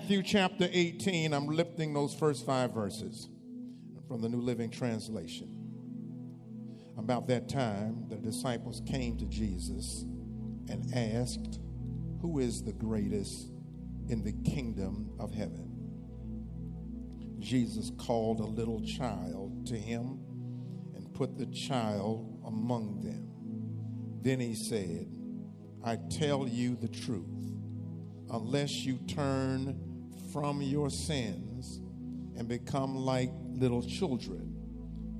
Matthew chapter 18, I'm lifting those first five verses from the New Living Translation. About that time, the disciples came to Jesus and asked, Who is the greatest in the kingdom of heaven? Jesus called a little child to him and put the child among them. Then he said, I tell you the truth unless you turn from your sins and become like little children,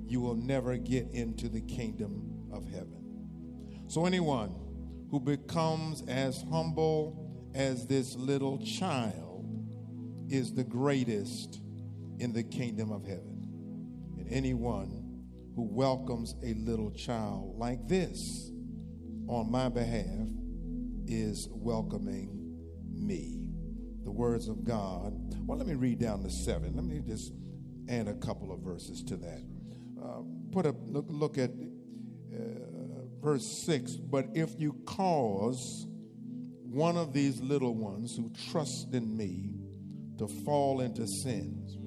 you will never get into the kingdom of heaven. So, anyone who becomes as humble as this little child is the greatest in the kingdom of heaven. And anyone who welcomes a little child like this on my behalf is welcoming me. The words of God. Well, let me read down to seven. Let me just add a couple of verses to that. Uh, put a look, look at uh, verse six. But if you cause one of these little ones who trust in me to fall into sins,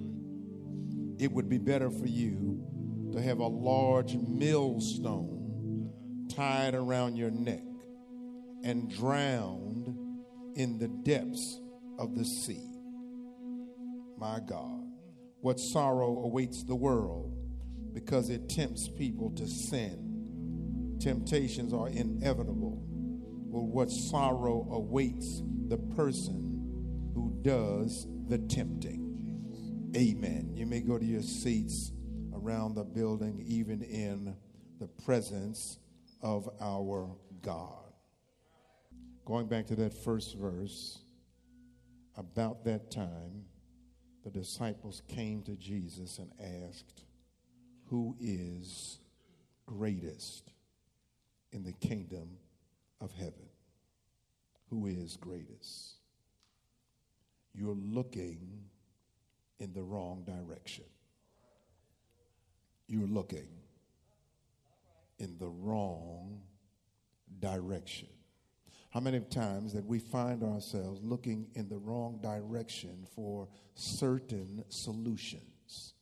it would be better for you to have a large millstone tied around your neck and drowned in the depths of the sea. My God, what sorrow awaits the world because it tempts people to sin. Temptations are inevitable. Well, what sorrow awaits the person who does the tempting. Amen. You may go to your seats around the building, even in the presence of our God. Going back to that first verse, about that time, the disciples came to Jesus and asked, Who is greatest in the kingdom of heaven? Who is greatest? You're looking in the wrong direction. You're looking in the wrong direction. How many times that we find ourselves looking in the wrong direction for certain solutions?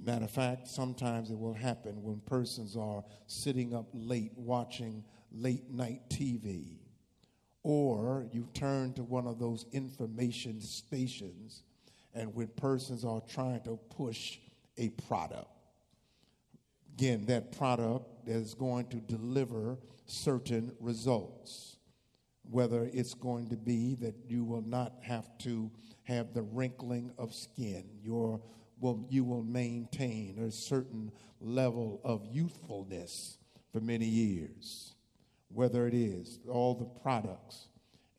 Matter of fact, sometimes it will happen when persons are sitting up late watching late night TV, or you turn to one of those information stations, and when persons are trying to push a product. Again, that product is going to deliver certain results whether it's going to be that you will not have to have the wrinkling of skin. Your, you will maintain a certain level of youthfulness for many years, whether it is all the products.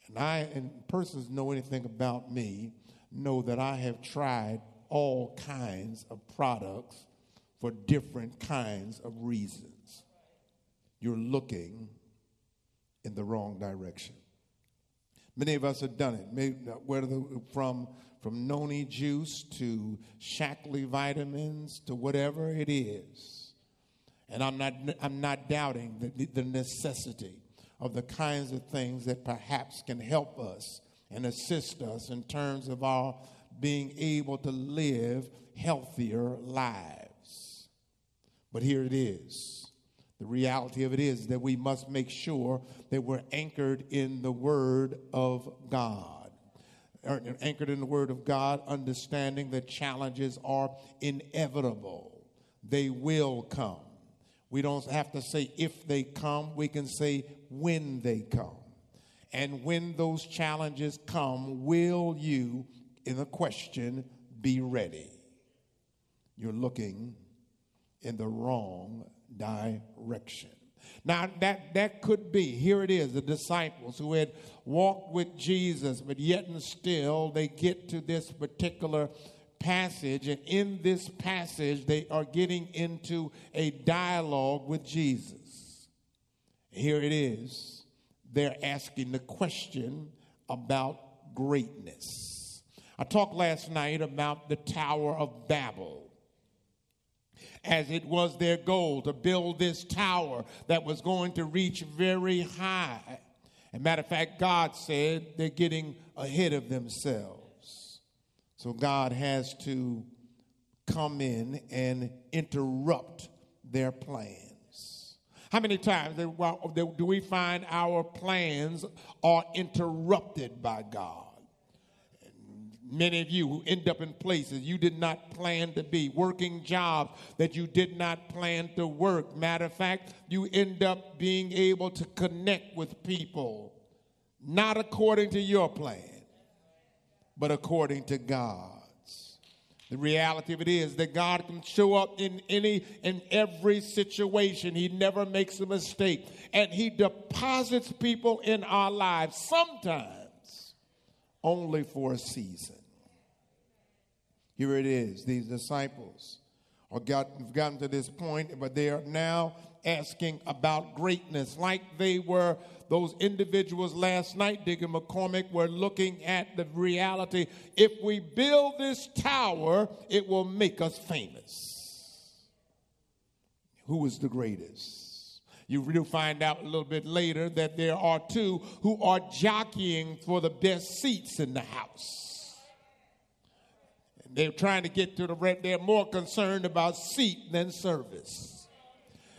And I, and persons know anything about me, know that I have tried all kinds of products for different kinds of reasons. You're looking in the wrong direction. Many of us have done it. Maybe, whether from from noni juice to Shaklee vitamins to whatever it is. And I'm not I'm not doubting the, the necessity of the kinds of things that perhaps can help us and assist us in terms of our being able to live healthier lives. But here it is. The reality of it is that we must make sure that we're anchored in the Word of God. Er, anchored in the Word of God, understanding that challenges are inevitable, they will come. We don't have to say if they come, we can say when they come. And when those challenges come, will you, in the question, be ready. You're looking in the wrong direction. Now, that, that could be, here it is, the disciples who had walked with Jesus, but yet and still they get to this particular passage, and in this passage, they are getting into a dialogue with Jesus. Here it is. They're asking the question about greatness. I talked last night about the Tower of Babel as it was their goal to build this tower that was going to reach very high. As a matter of fact, God said they're getting ahead of themselves. So God has to come in and interrupt their plans. How many times do we find our plans are interrupted by God? Many of you who end up in places you did not plan to be, working jobs that you did not plan to work. Matter of fact, you end up being able to connect with people, not according to your plan, but according to God's. The reality of it is that God can show up in any and every situation. He never makes a mistake. And He deposits people in our lives sometimes only for a season. Here it is. These disciples are got, gotten to this point, but they are now asking about greatness, like they were those individuals last night, Digger McCormick, were looking at the reality. If we build this tower, it will make us famous. Who is the greatest? You will find out a little bit later that there are two who are jockeying for the best seats in the house. They're trying to get to the red. They're more concerned about seat than service.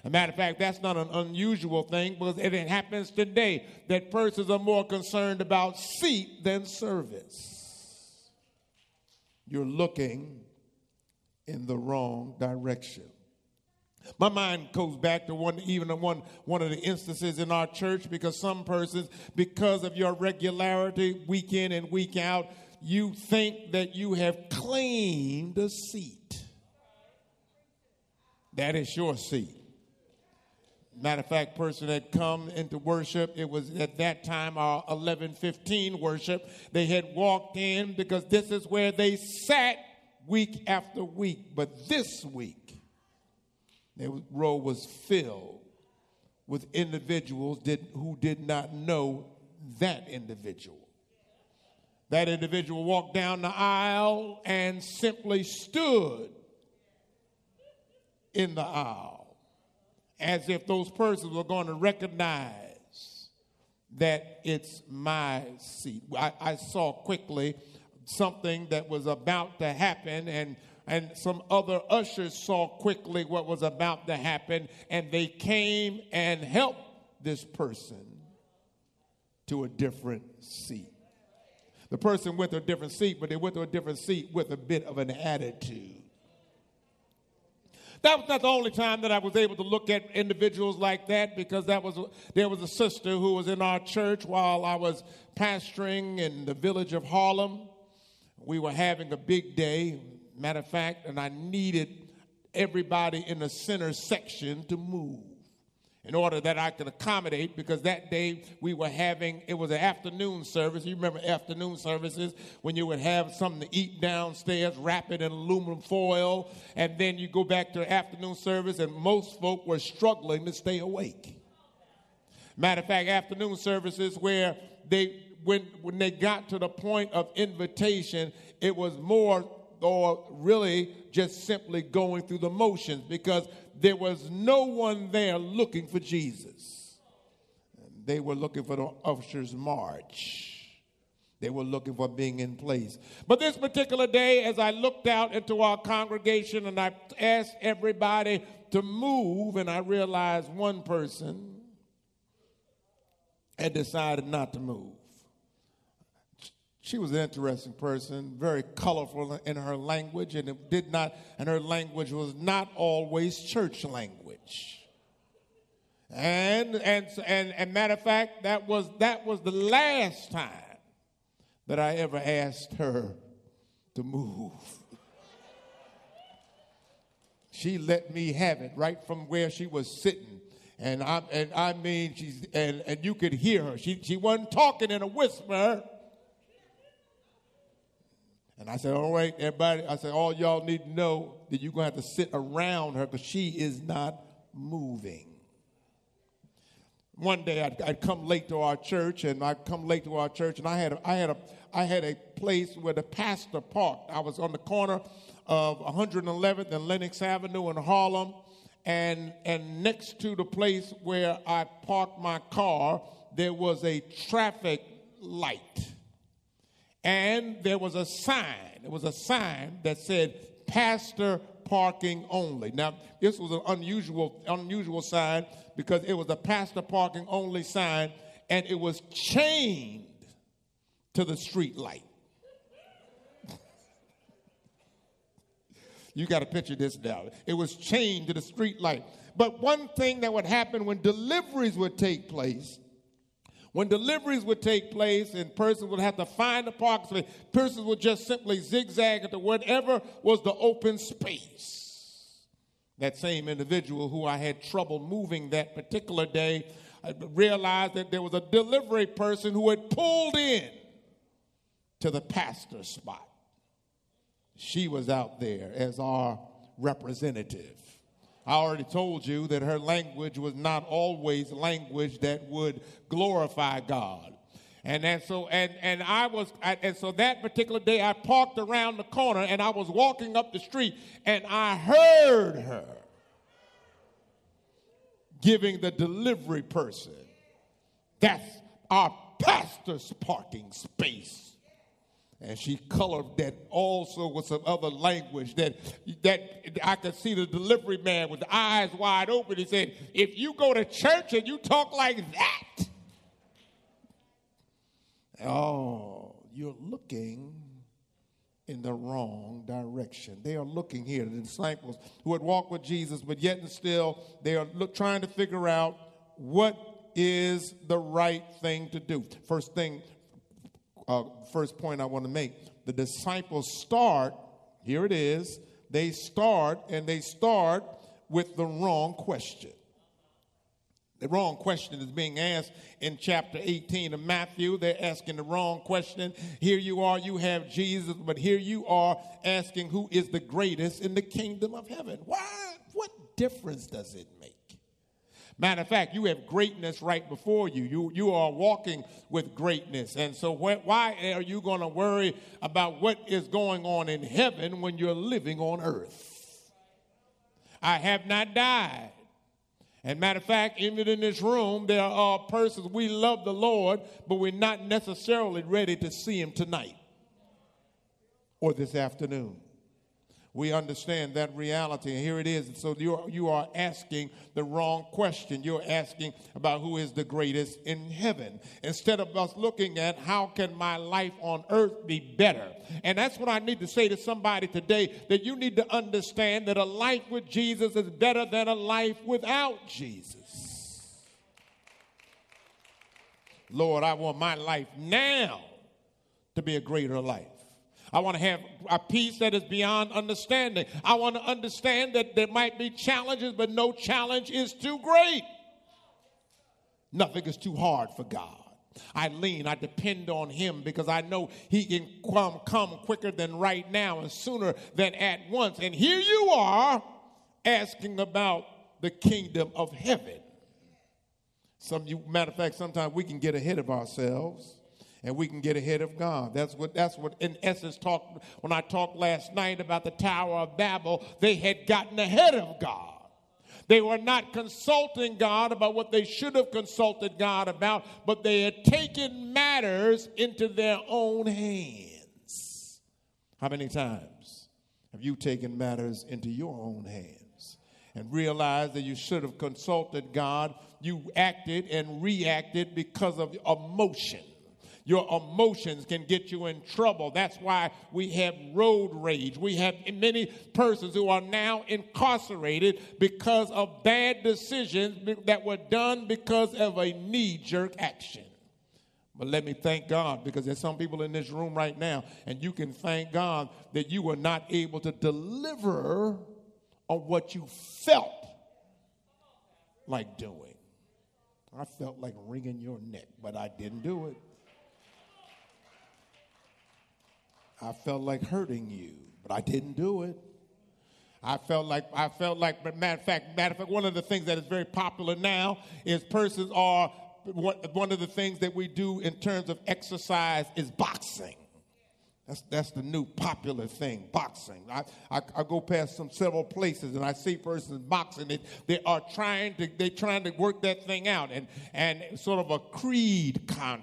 A matter of fact, that's not an unusual thing because it happens today that persons are more concerned about seat than service. You're looking in the wrong direction. My mind goes back to one, even one, one of the instances in our church because some persons, because of your regularity week in and week out, you think that you have claimed a seat. That is your seat. Matter of fact, person had come into worship, it was at that time uh, our 1115 worship. They had walked in because this is where they sat week after week. But this week, their row was filled with individuals did, who did not know that individual. That individual walked down the aisle and simply stood in the aisle as if those persons were going to recognize that it's my seat. I, I, saw quickly something that was about to happen, and, and some other ushers saw quickly what was about to happen, and they came and helped this person to a different seat. The person went to a different seat, but they went to a different seat with a bit of an attitude. That was not the only time that I was able to look at individuals like that because that was there was a sister who was in our church while I was pastoring in the village of Harlem. We were having a big day, matter of fact, and I needed everybody in the center section to move in order that I could accommodate because that day we were having it was an afternoon service. You remember afternoon services when you would have something to eat downstairs, wrap it in aluminum foil, and then you go back to afternoon service, and most folk were struggling to stay awake. Matter of fact, afternoon services where they when when they got to the point of invitation, it was more or really just simply going through the motions because there was no one there looking for Jesus. They were looking for the usher's march. They were looking for being in place. But this particular day, as I looked out into our congregation and I asked everybody to move, and I realized one person had decided not to move. She was an interesting person, very colorful in her language, and it did not, and her language was not always church language. And and and, and matter of fact, that was that was the last time that I ever asked her to move. She let me have it right from where she was sitting. And I, and I mean, she's, and, and you could hear her. She, she wasn't talking in a whisper. And I said, all right, everybody, I said, all y'all need to know that you're going to have to sit around her because she is not moving. One day I'd, I'd, come late to our church, and I'd come late to our church, and I had a, I had a, I had a place where the pastor parked. I was on the corner of 111th and Lenox Avenue in Harlem, and and next to the place where I parked my car, there was a traffic light, and there was a sign. There was a sign that said "Pastor Parking Only." Now, this was an unusual unusual sign because it was a pastor parking only sign, and it was chained to the street light. You got to picture this now. It was chained to the street light. But one thing that would happen when deliveries would take place, when deliveries would take place and persons would have to find the parking space, persons would just simply zigzag into whatever was the open space. That same individual who I had trouble moving that particular day I realized that there was a delivery person who had pulled in to the pastor's spot she was out there as our representative. I already told you that her language was not always language that would glorify God. And, and so and, and I was and so that particular day I parked around the corner and I was walking up the street and I heard her giving the delivery person that's our pastor's parking space and she colored that also with some other language that that I could see the delivery man with the eyes wide open. He said, "If you go to church and you talk like that, oh, you're looking." In the wrong direction. They are looking here, the disciples who had walked with Jesus, but yet and still they are look, trying to figure out what is the right thing to do. First thing, uh, first point I want to make. The disciples start, here it is, they start and they start with the wrong question. The wrong question is being asked in chapter 18 of Matthew. They're asking the wrong question. Here you are, you have Jesus, but here you are asking who is the greatest in the kingdom of heaven. Why? What difference does it make? Matter of fact, you have greatness right before you. You, you are walking with greatness. And so, wh- why are you going to worry about what is going on in heaven when you're living on earth? I have not died. And matter of fact, even in this room, there are persons we love the Lord, but we're not necessarily ready to see Him tonight or this afternoon we understand that reality. And here it is. so you are, you are asking the wrong question. You're asking about who is the greatest in heaven instead of us looking at how can my life on earth be better. And that's what I need to say to somebody today that you need to understand that a life with Jesus is better than a life without Jesus. Lord, I want my life now to be a greater life. I want to have a peace that is beyond understanding. I want to understand that there might be challenges, but no challenge is too great. Nothing is too hard for God. I lean, I depend on Him because I know He can come, come quicker than right now and sooner than at once. And here you are asking about the kingdom of heaven. Some you, matter of fact, sometimes we can get ahead of ourselves and we can get ahead of God. That's what that's what in essence talked when I talked last night about the Tower of Babel, they had gotten ahead of God. They were not consulting God about what they should have consulted God about, but they had taken matters into their own hands. How many times have you taken matters into your own hands and realized that you should have consulted God? You acted and reacted because of emotion your emotions can get you in trouble. That's why we have road rage. We have many persons who are now incarcerated because of bad decisions that were done because of a knee jerk action. But let me thank God because there's some people in this room right now, and you can thank God that you were not able to deliver on what you felt like doing. I felt like wringing your neck, but I didn't do it. I felt like hurting you, but I didn't do it. I felt like I felt like, but matter of fact, matter of fact, one of the things that is very popular now is persons are one of the things that we do in terms of exercise is boxing. That's, that's the new popular thing, boxing. I, I, I, go past some several places and I see persons boxing. They, they are trying to they're trying to work that thing out and and sort of a creed con-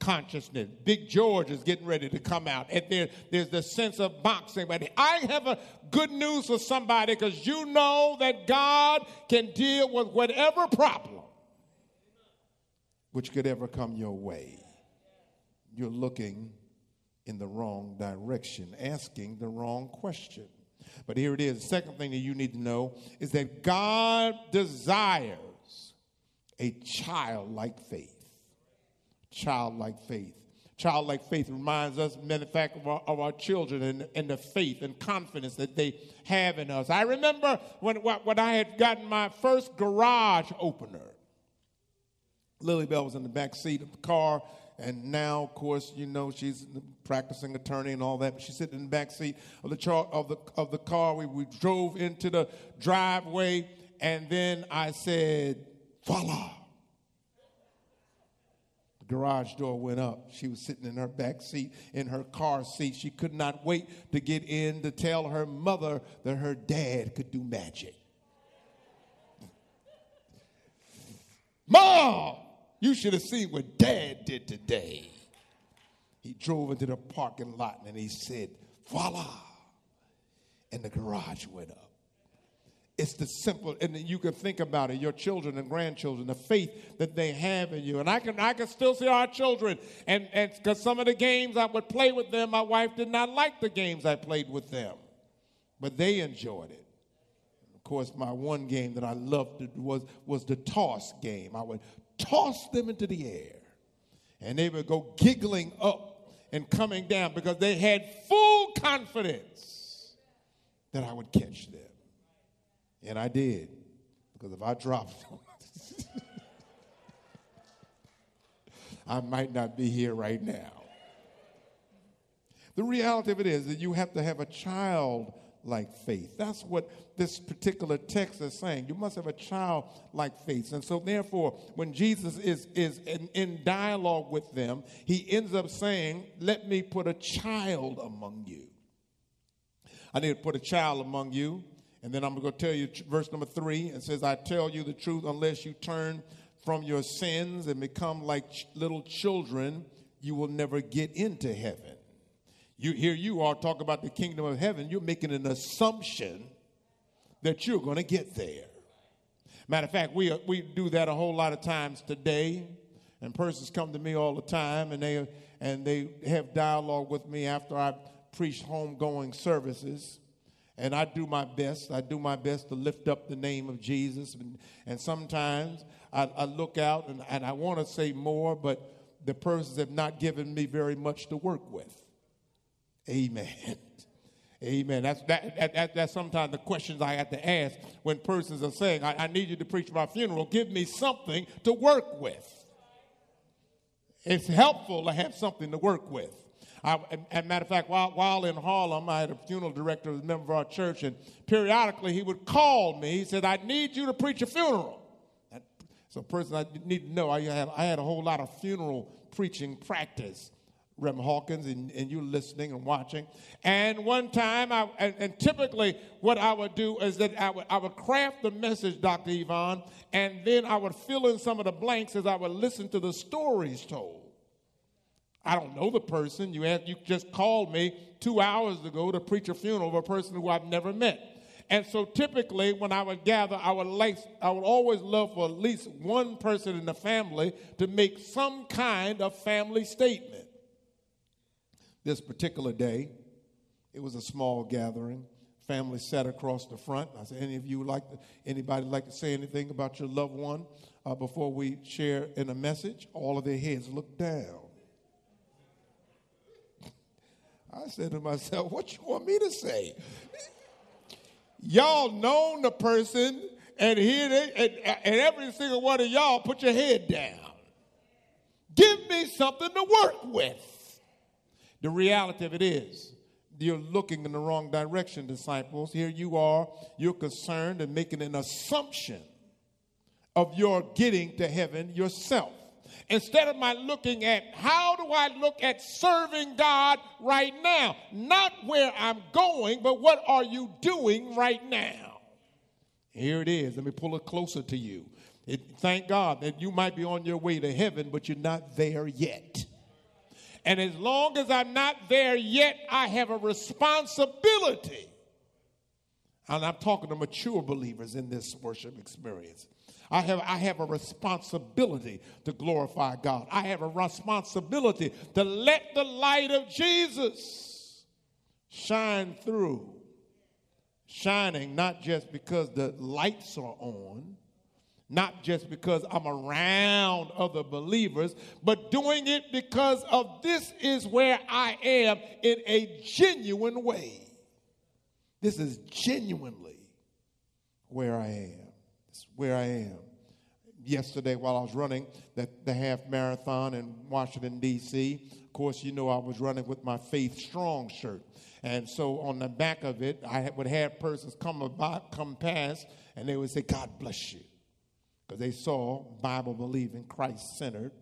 consciousness. Big George is getting ready to come out, and there there's the sense of boxing. But I have a good news for somebody because you know that God can deal with whatever problem which could ever come your way. You're looking in the wrong direction, asking the wrong question. But here it is. The second thing that you need to know is that God desires a childlike faith. Childlike faith. Childlike faith reminds us, matter of fact, of our, of our children and, and, the faith and confidence that they have in us. I remember when, when I had gotten my first garage opener. Lily Bell was in the back seat of the car and now, of course, you know she's practicing attorney and all that. But she's sitting in the back seat of the char- of the of the car. We, we drove into the driveway, and then I said, "Voila!" The garage door went up. She was sitting in her back seat in her car seat. She could not wait to get in to tell her mother that her dad could do magic. Mom, you should have seen what dad did today. He drove into the parking lot and he said, voila. And the garage went up. It's the simple, and you can think about it, your children and grandchildren, the faith that they have in you. And I can I can still see our children. And and because some of the games I would play with them, my wife did not like the games I played with them. But they enjoyed it. Of course, my one game that I loved was, was the toss game. I would toss them into the air. And they would go giggling up and coming down because they had full confidence that I would catch them. And I did. Because if I dropped them, I might not be here right now. The reality of it is that you have to have a child like faith. That's what this particular text is saying. You must have a child like faith. And so, therefore, when Jesus is, is in, in dialogue with them, he ends up saying, Let me put a child among you. I need to put a child among you. And then I'm going to tell you verse number three. It says, I tell you the truth, unless you turn from your sins and become like little children, you will never get into heaven. You, here you are talking about the kingdom of heaven. You're making an assumption that you're going to get there. Matter of fact, we, uh, we do that a whole lot of times today. And persons come to me all the time and they, and they have dialogue with me after I preach homegoing services. And I do my best. I do my best to lift up the name of Jesus. And, and sometimes I, I look out and, and I want to say more, but the persons have not given me very much to work with. Amen. Amen. That's that, that, that's sometimes the questions I have to ask when persons are saying, I, I need you to preach my funeral. Give me something to work with. It's helpful to have something to work with. I, as a matter of fact, while, while in Harlem, I had a funeral director was a member of our church, and periodically he would call me. He said, I need you to preach a funeral. So, person I need to know, I had, I had a whole lot of funeral preaching practice. Rem Hawkins, and, and you listening and watching. And one time, I, and, and, typically what I would do is that I would, I would craft the message, Dr. Yvonne, and then I would fill in some of the blanks as I would listen to the stories told. I don't know the person. You, had, you just called me two hours ago to preach a funeral of a person who I've never met. And so typically when I would gather, I would like I would always love for at least one person in the family to make some kind of family statement this particular day. It was a small gathering. Family sat across the front. I said, "Any of you like to, anybody like to say anything about your loved one uh, before we share in a message?" All of their heads looked down. I said to myself, "What you want me to say?" y'all known the person, and here they, and, and every single one of y'all put your head down. Give me something to work with. The reality of it is, you're looking in the wrong direction, disciples. Here you are, you're concerned and making an assumption of your getting to heaven yourself. Instead of my looking at how do I look at serving God right now? Not where I'm going, but what are you doing right now? Here it is. Let me pull it closer to you. It, thank God that you might be on your way to heaven, but you're not there yet. And as long as I'm not there yet, I have a responsibility. And I'm talking to mature believers in this worship experience. I have, I have a responsibility to glorify God. I have a responsibility to let the light of Jesus shine through. Shining not just because the lights are on, not just because I'm around other believers, but doing it because of this is where I am in a genuine way. This is genuinely where I am. It's where I am. Yesterday, while I was running the half marathon in Washington, D.C., of course, you know I was running with my Faith Strong shirt. And so on the back of it, I would have persons come about, come past, and they would say, God bless you because they saw Bible believing, Christ centered,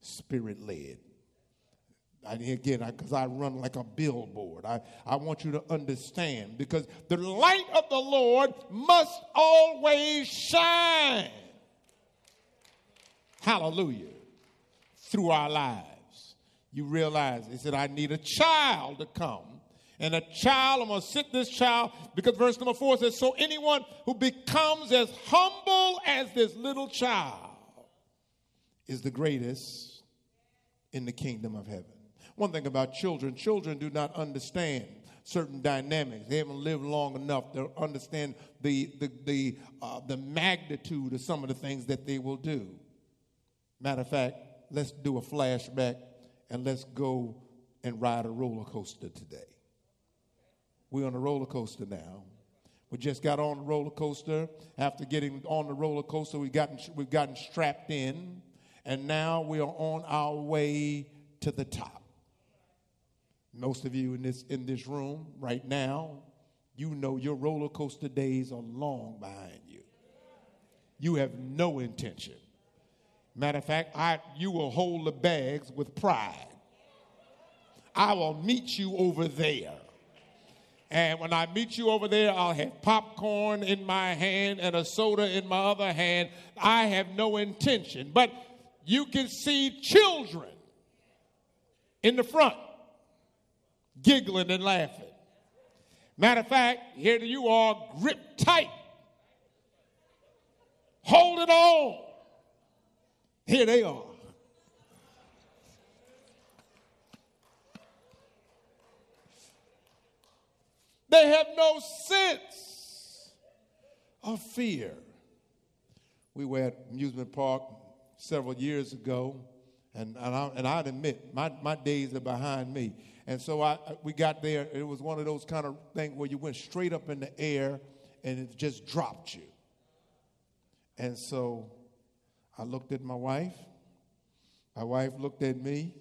spirit led. And again, because I, I, run like a billboard, I, I want you to understand because the light of the Lord must always shine. Hallelujah. Through our lives. You realize, he said, I need a child to come and a child, I'm going to sit this child because verse number four says, So anyone who becomes as humble as this little child is the greatest in the kingdom of heaven. One thing about children children do not understand certain dynamics. They haven't lived long enough to understand the, the, the, uh, the magnitude of some of the things that they will do. Matter of fact, let's do a flashback and let's go and ride a roller coaster today. We're on a roller coaster now. We just got on the roller coaster. After getting on the roller coaster, we gotten, we've gotten strapped in, and now we are on our way to the top. Most of you in this, in this room right now, you know your roller coaster days are long behind you. You have no intention. Matter of fact, I, you will hold the bags with pride. I will meet you over there. And when I meet you over there, I'll have popcorn in my hand and a soda in my other hand. I have no intention. But you can see children in the front giggling and laughing. Matter of fact, here you are, gripped tight, holding on. Here they are. They have no sense of fear. We were at amusement park several years ago, and, and, I'd admit, my, my days are behind me. And so I, we got there, it was one of those kind of things where you went straight up in the air and it just dropped you. And so I looked at my wife. My wife looked at me.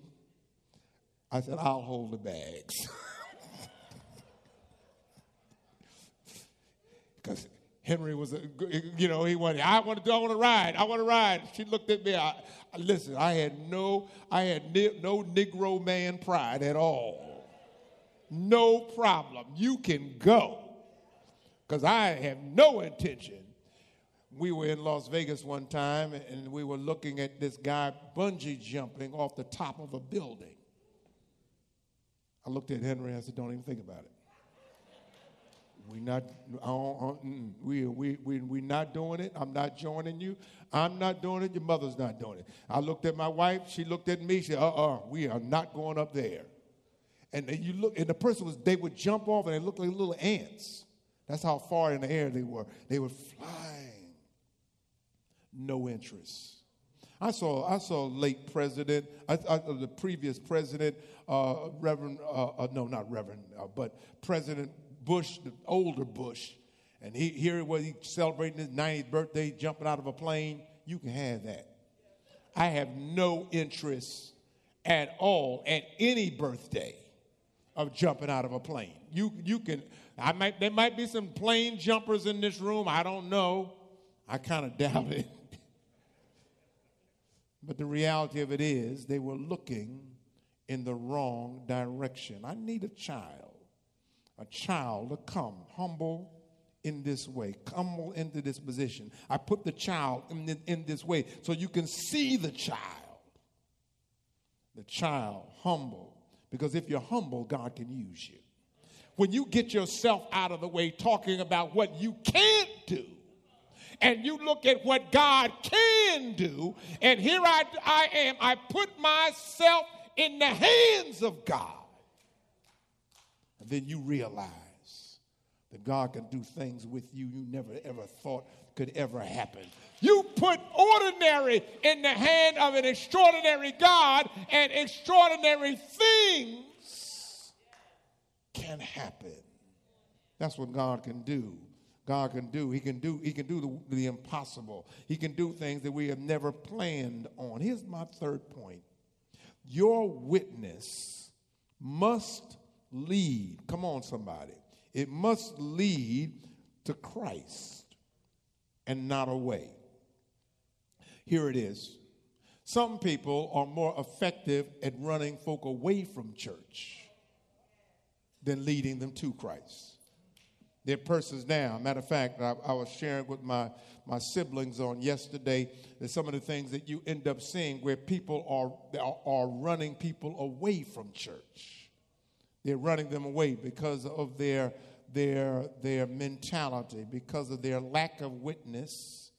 I said, I'll hold the bags. because Henry was, a, you know, he wanted, I want to do, I want to ride, I want to ride. She looked at me. I, listen, I had no, I had ni- no Negro man pride at all. No problem. You can go, because I have no intention. We were in Las Vegas one time, and we were looking at this guy bungee jumping off the top of a building. I looked at Henry and I said, "Don't even think about it." We not we we we we not doing it. I'm not joining you. I'm not doing it. Your mother's not doing it. I looked at my wife. She looked at me. She said, "Uh-uh, we are not going up there." And you look, and the person was. They would jump off, and they looked like little ants. That's how far in the air they were. They were flying. No interest. I saw I saw late president, I, I, the previous president, uh, Reverend, uh, uh, no, not Reverend, uh, but President Bush, the older Bush, and he here was he celebrating his 90th birthday, jumping out of a plane. You can have that. I have no interest at all at any birthday of jumping out of a plane. You you can I might there might be some plane jumpers in this room. I don't know. I kind of doubt it. But the reality of it is, they were looking in the wrong direction. I need a child, a child to come humble in this way, humble into this position. I put the child in, in this way so you can see the child. The child humble. Because if you're humble, God can use you. When you get yourself out of the way talking about what you can't do, and you look at what God can do, and here I, I am, I put myself in the hands of God. Then you realize that God can do things with you you never ever thought could ever happen. You put ordinary in the hand of an extraordinary God, and extraordinary things can happen. That's what God can do. God can do. He can do, he can do the, the impossible. He can do things that we have never planned on. Here's my third point. Your witness must lead. Come on, somebody. It must lead to Christ and not away. Here it is. Some people are more effective at running folk away from church than leading them to Christ. They're persons now. Matter of fact, I, I, was sharing with my, my siblings on yesterday that some of the things that you end up seeing where people are, are, are running people away from church. They're running them away because of their, their, their mentality, because of their lack of witness,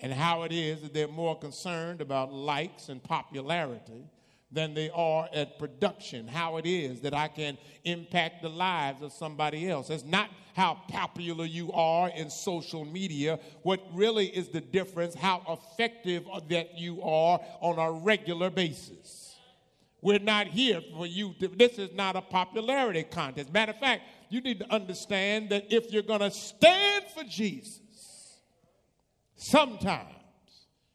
and how it is that they're more concerned about likes and popularity than they are at production, how it is that I can impact the lives of somebody else. It's not how popular you are in social media. What really is the difference, how effective that you are on a regular basis. We're not here for you. To, this is not a popularity contest. Matter of fact, you need to understand that if you're going to stand for Jesus, sometimes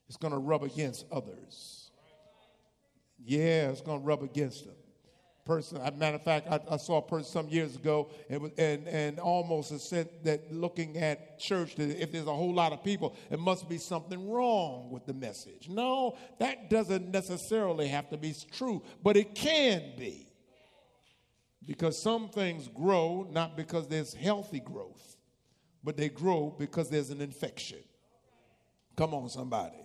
it's going to rub against others. Yeah, it's going to rub against them. Person, as a matter of fact, I, I, saw a person some years ago and, and, and almost said that looking at church, that if there's a whole lot of people, it must be something wrong with the message. No, that doesn't necessarily have to be true, but it can be. Because some things grow not because there's healthy growth, but they grow because there's an infection. Come on, somebody.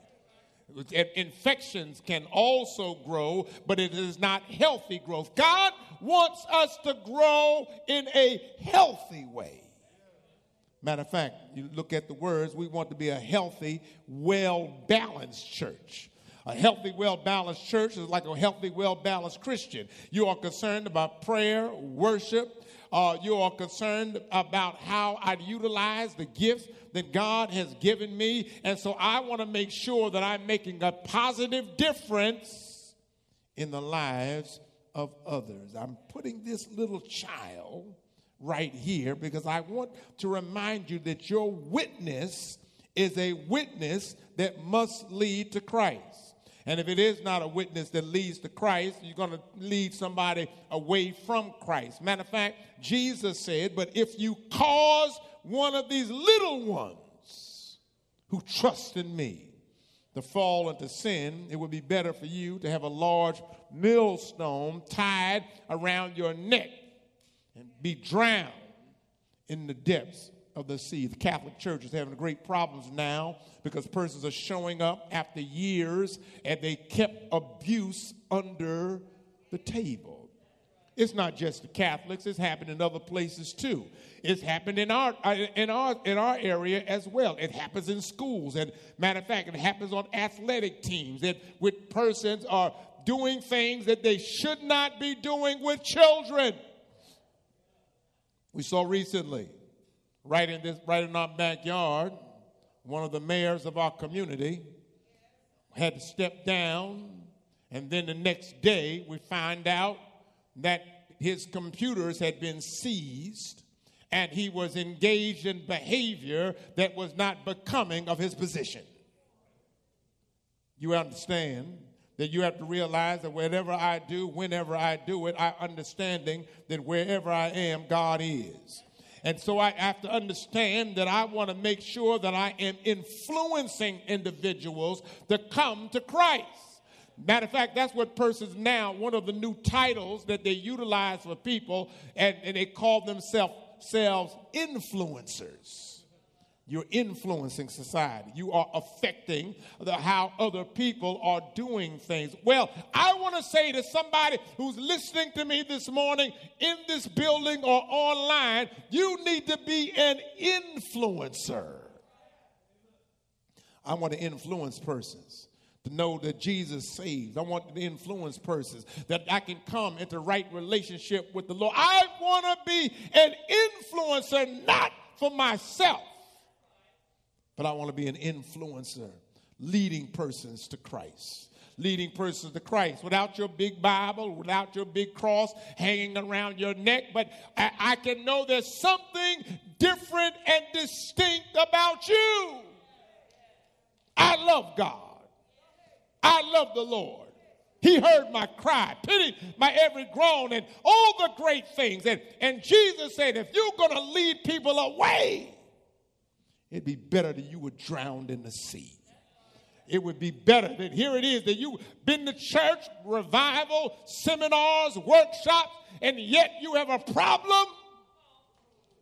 Infections can also grow, but it is not healthy growth. God wants us to grow in a healthy way. Matter of fact, you look at the words, we want to be a healthy, well balanced church. A healthy, well balanced church is like a healthy, well balanced Christian. You are concerned about prayer, worship, uh, you are concerned about how I utilize the gifts that God has given me. And so I want to make sure that I'm making a positive difference in the lives of others. I'm putting this little child right here because I want to remind you that your witness is a witness that must lead to Christ. And if it is not a witness that leads to Christ, you're going to lead somebody away from Christ. Matter of fact, Jesus said, But if you cause one of these little ones who trust in me to fall into sin, it would be better for you to have a large millstone tied around your neck and be drowned in the depths of the sea. The Catholic Church is having great problems now because persons are showing up after years and they kept abuse under the table. It's not just the Catholics, it's happened in other places too. It's happened in our, uh, in our, in our area as well. It happens in schools. And matter of fact, it happens on athletic teams that with persons are doing things that they should not be doing with children. We saw recently right in this right in our backyard one of the mayors of our community had to step down. And then the next day, we find out that his computers had been seized and he was engaged in behavior that was not becoming of his position. You understand that you have to realize that whatever I do, whenever I do it, I understanding that wherever I am, God is. And so I have to understand that I want to make sure that I am influencing individuals to come to Christ. Matter of fact, that's what persons now, one of the new titles that they utilize for people, and, and they call themselves selves influencers. You're influencing society. You are affecting the, how other people are doing things. Well, I want to say to somebody who's listening to me this morning in this building or online, you need to be an influencer. I want to influence persons to know that Jesus saves. I want to influence persons that I can come into right relationship with the Lord. I want to be an influencer, not for myself but I want to be an influencer, leading persons to Christ. Leading persons to Christ without your big Bible, without your big cross hanging around your neck, but I, I can know there's something different and distinct about you. I love God. I love the Lord. He heard my cry, pitied my every groan, and all the great things. And, and Jesus said, if you're going to lead people away, it'd be better that you were drowned in the sea. It would be better that here it is that you've been to church, revival, seminars, workshops, and yet you have a problem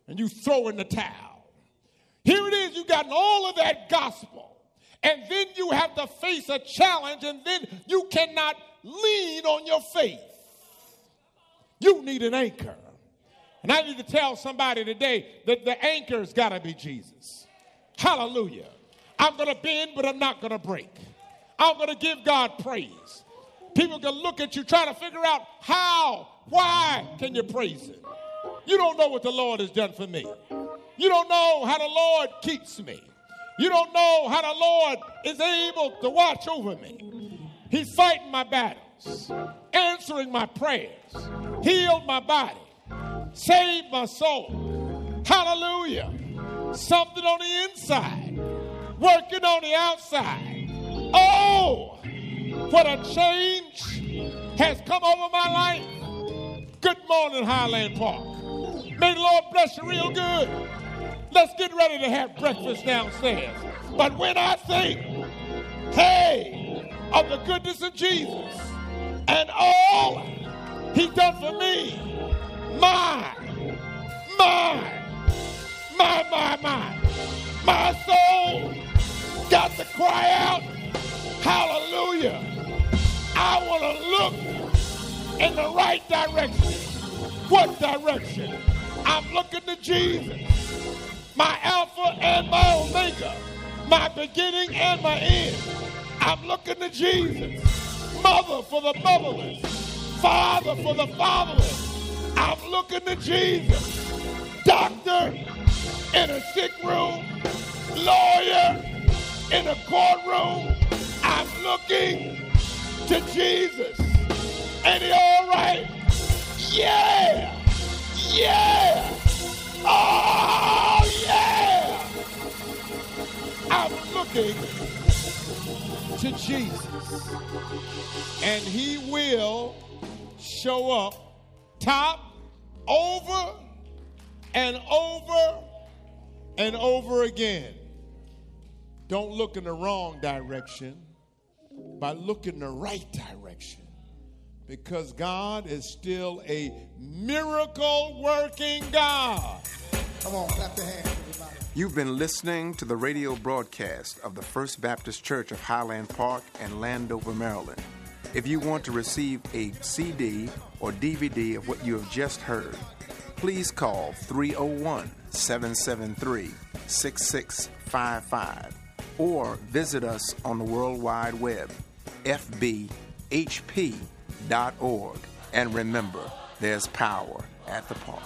and you throw in the towel. Here it is, you've gotten all of that gospel, and then you have to face a challenge, and then you cannot lean on your faith. You need an anchor. And I need to tell somebody today that the anchor's got to be Jesus. Hallelujah. I'm going to bend, but I'm not going to break. I'm going to give God praise. People can look at you trying to figure out how, why can you praise Him? You don't know what the Lord has done for me. You don't know how the Lord keeps me. You don't know how the Lord is able to watch over me. He's fighting my battles, answering my prayers, healed my body, saved my soul. Hallelujah something on the inside, working on the outside. Oh, what a change has come over my life. Good morning, Highland Park. May the Lord bless you real good. Let's get ready to have breakfast downstairs. But when I think, hey, of the goodness of Jesus and all he's done for me, my, my, my, my, my. My soul got to cry out, hallelujah. I want to look in the right direction. What direction? I'm looking to Jesus, my Alpha and my Omega, my beginning and my end. I'm looking to Jesus, mother for the motherless, father for the fatherless. I'm looking to Jesus, doctor in a sick room, lawyer in a courtroom. I'm looking to Jesus. And he all right? Yeah! Yeah! Oh, yeah! I'm looking to Jesus. And he will show up top, over, and over and over again. Don't look in the wrong direction, but look in the right direction. Because God is still a miracle working God. Come on, clap your hands, everybody. You've been listening to the radio broadcast of the First Baptist Church of Highland Park and Landover, Maryland. If you want to receive a CD or DVD of what you have just heard, please call 301 773 6655 or visit us on the World Wide Web, fbhp.org. And remember, there's power at the park.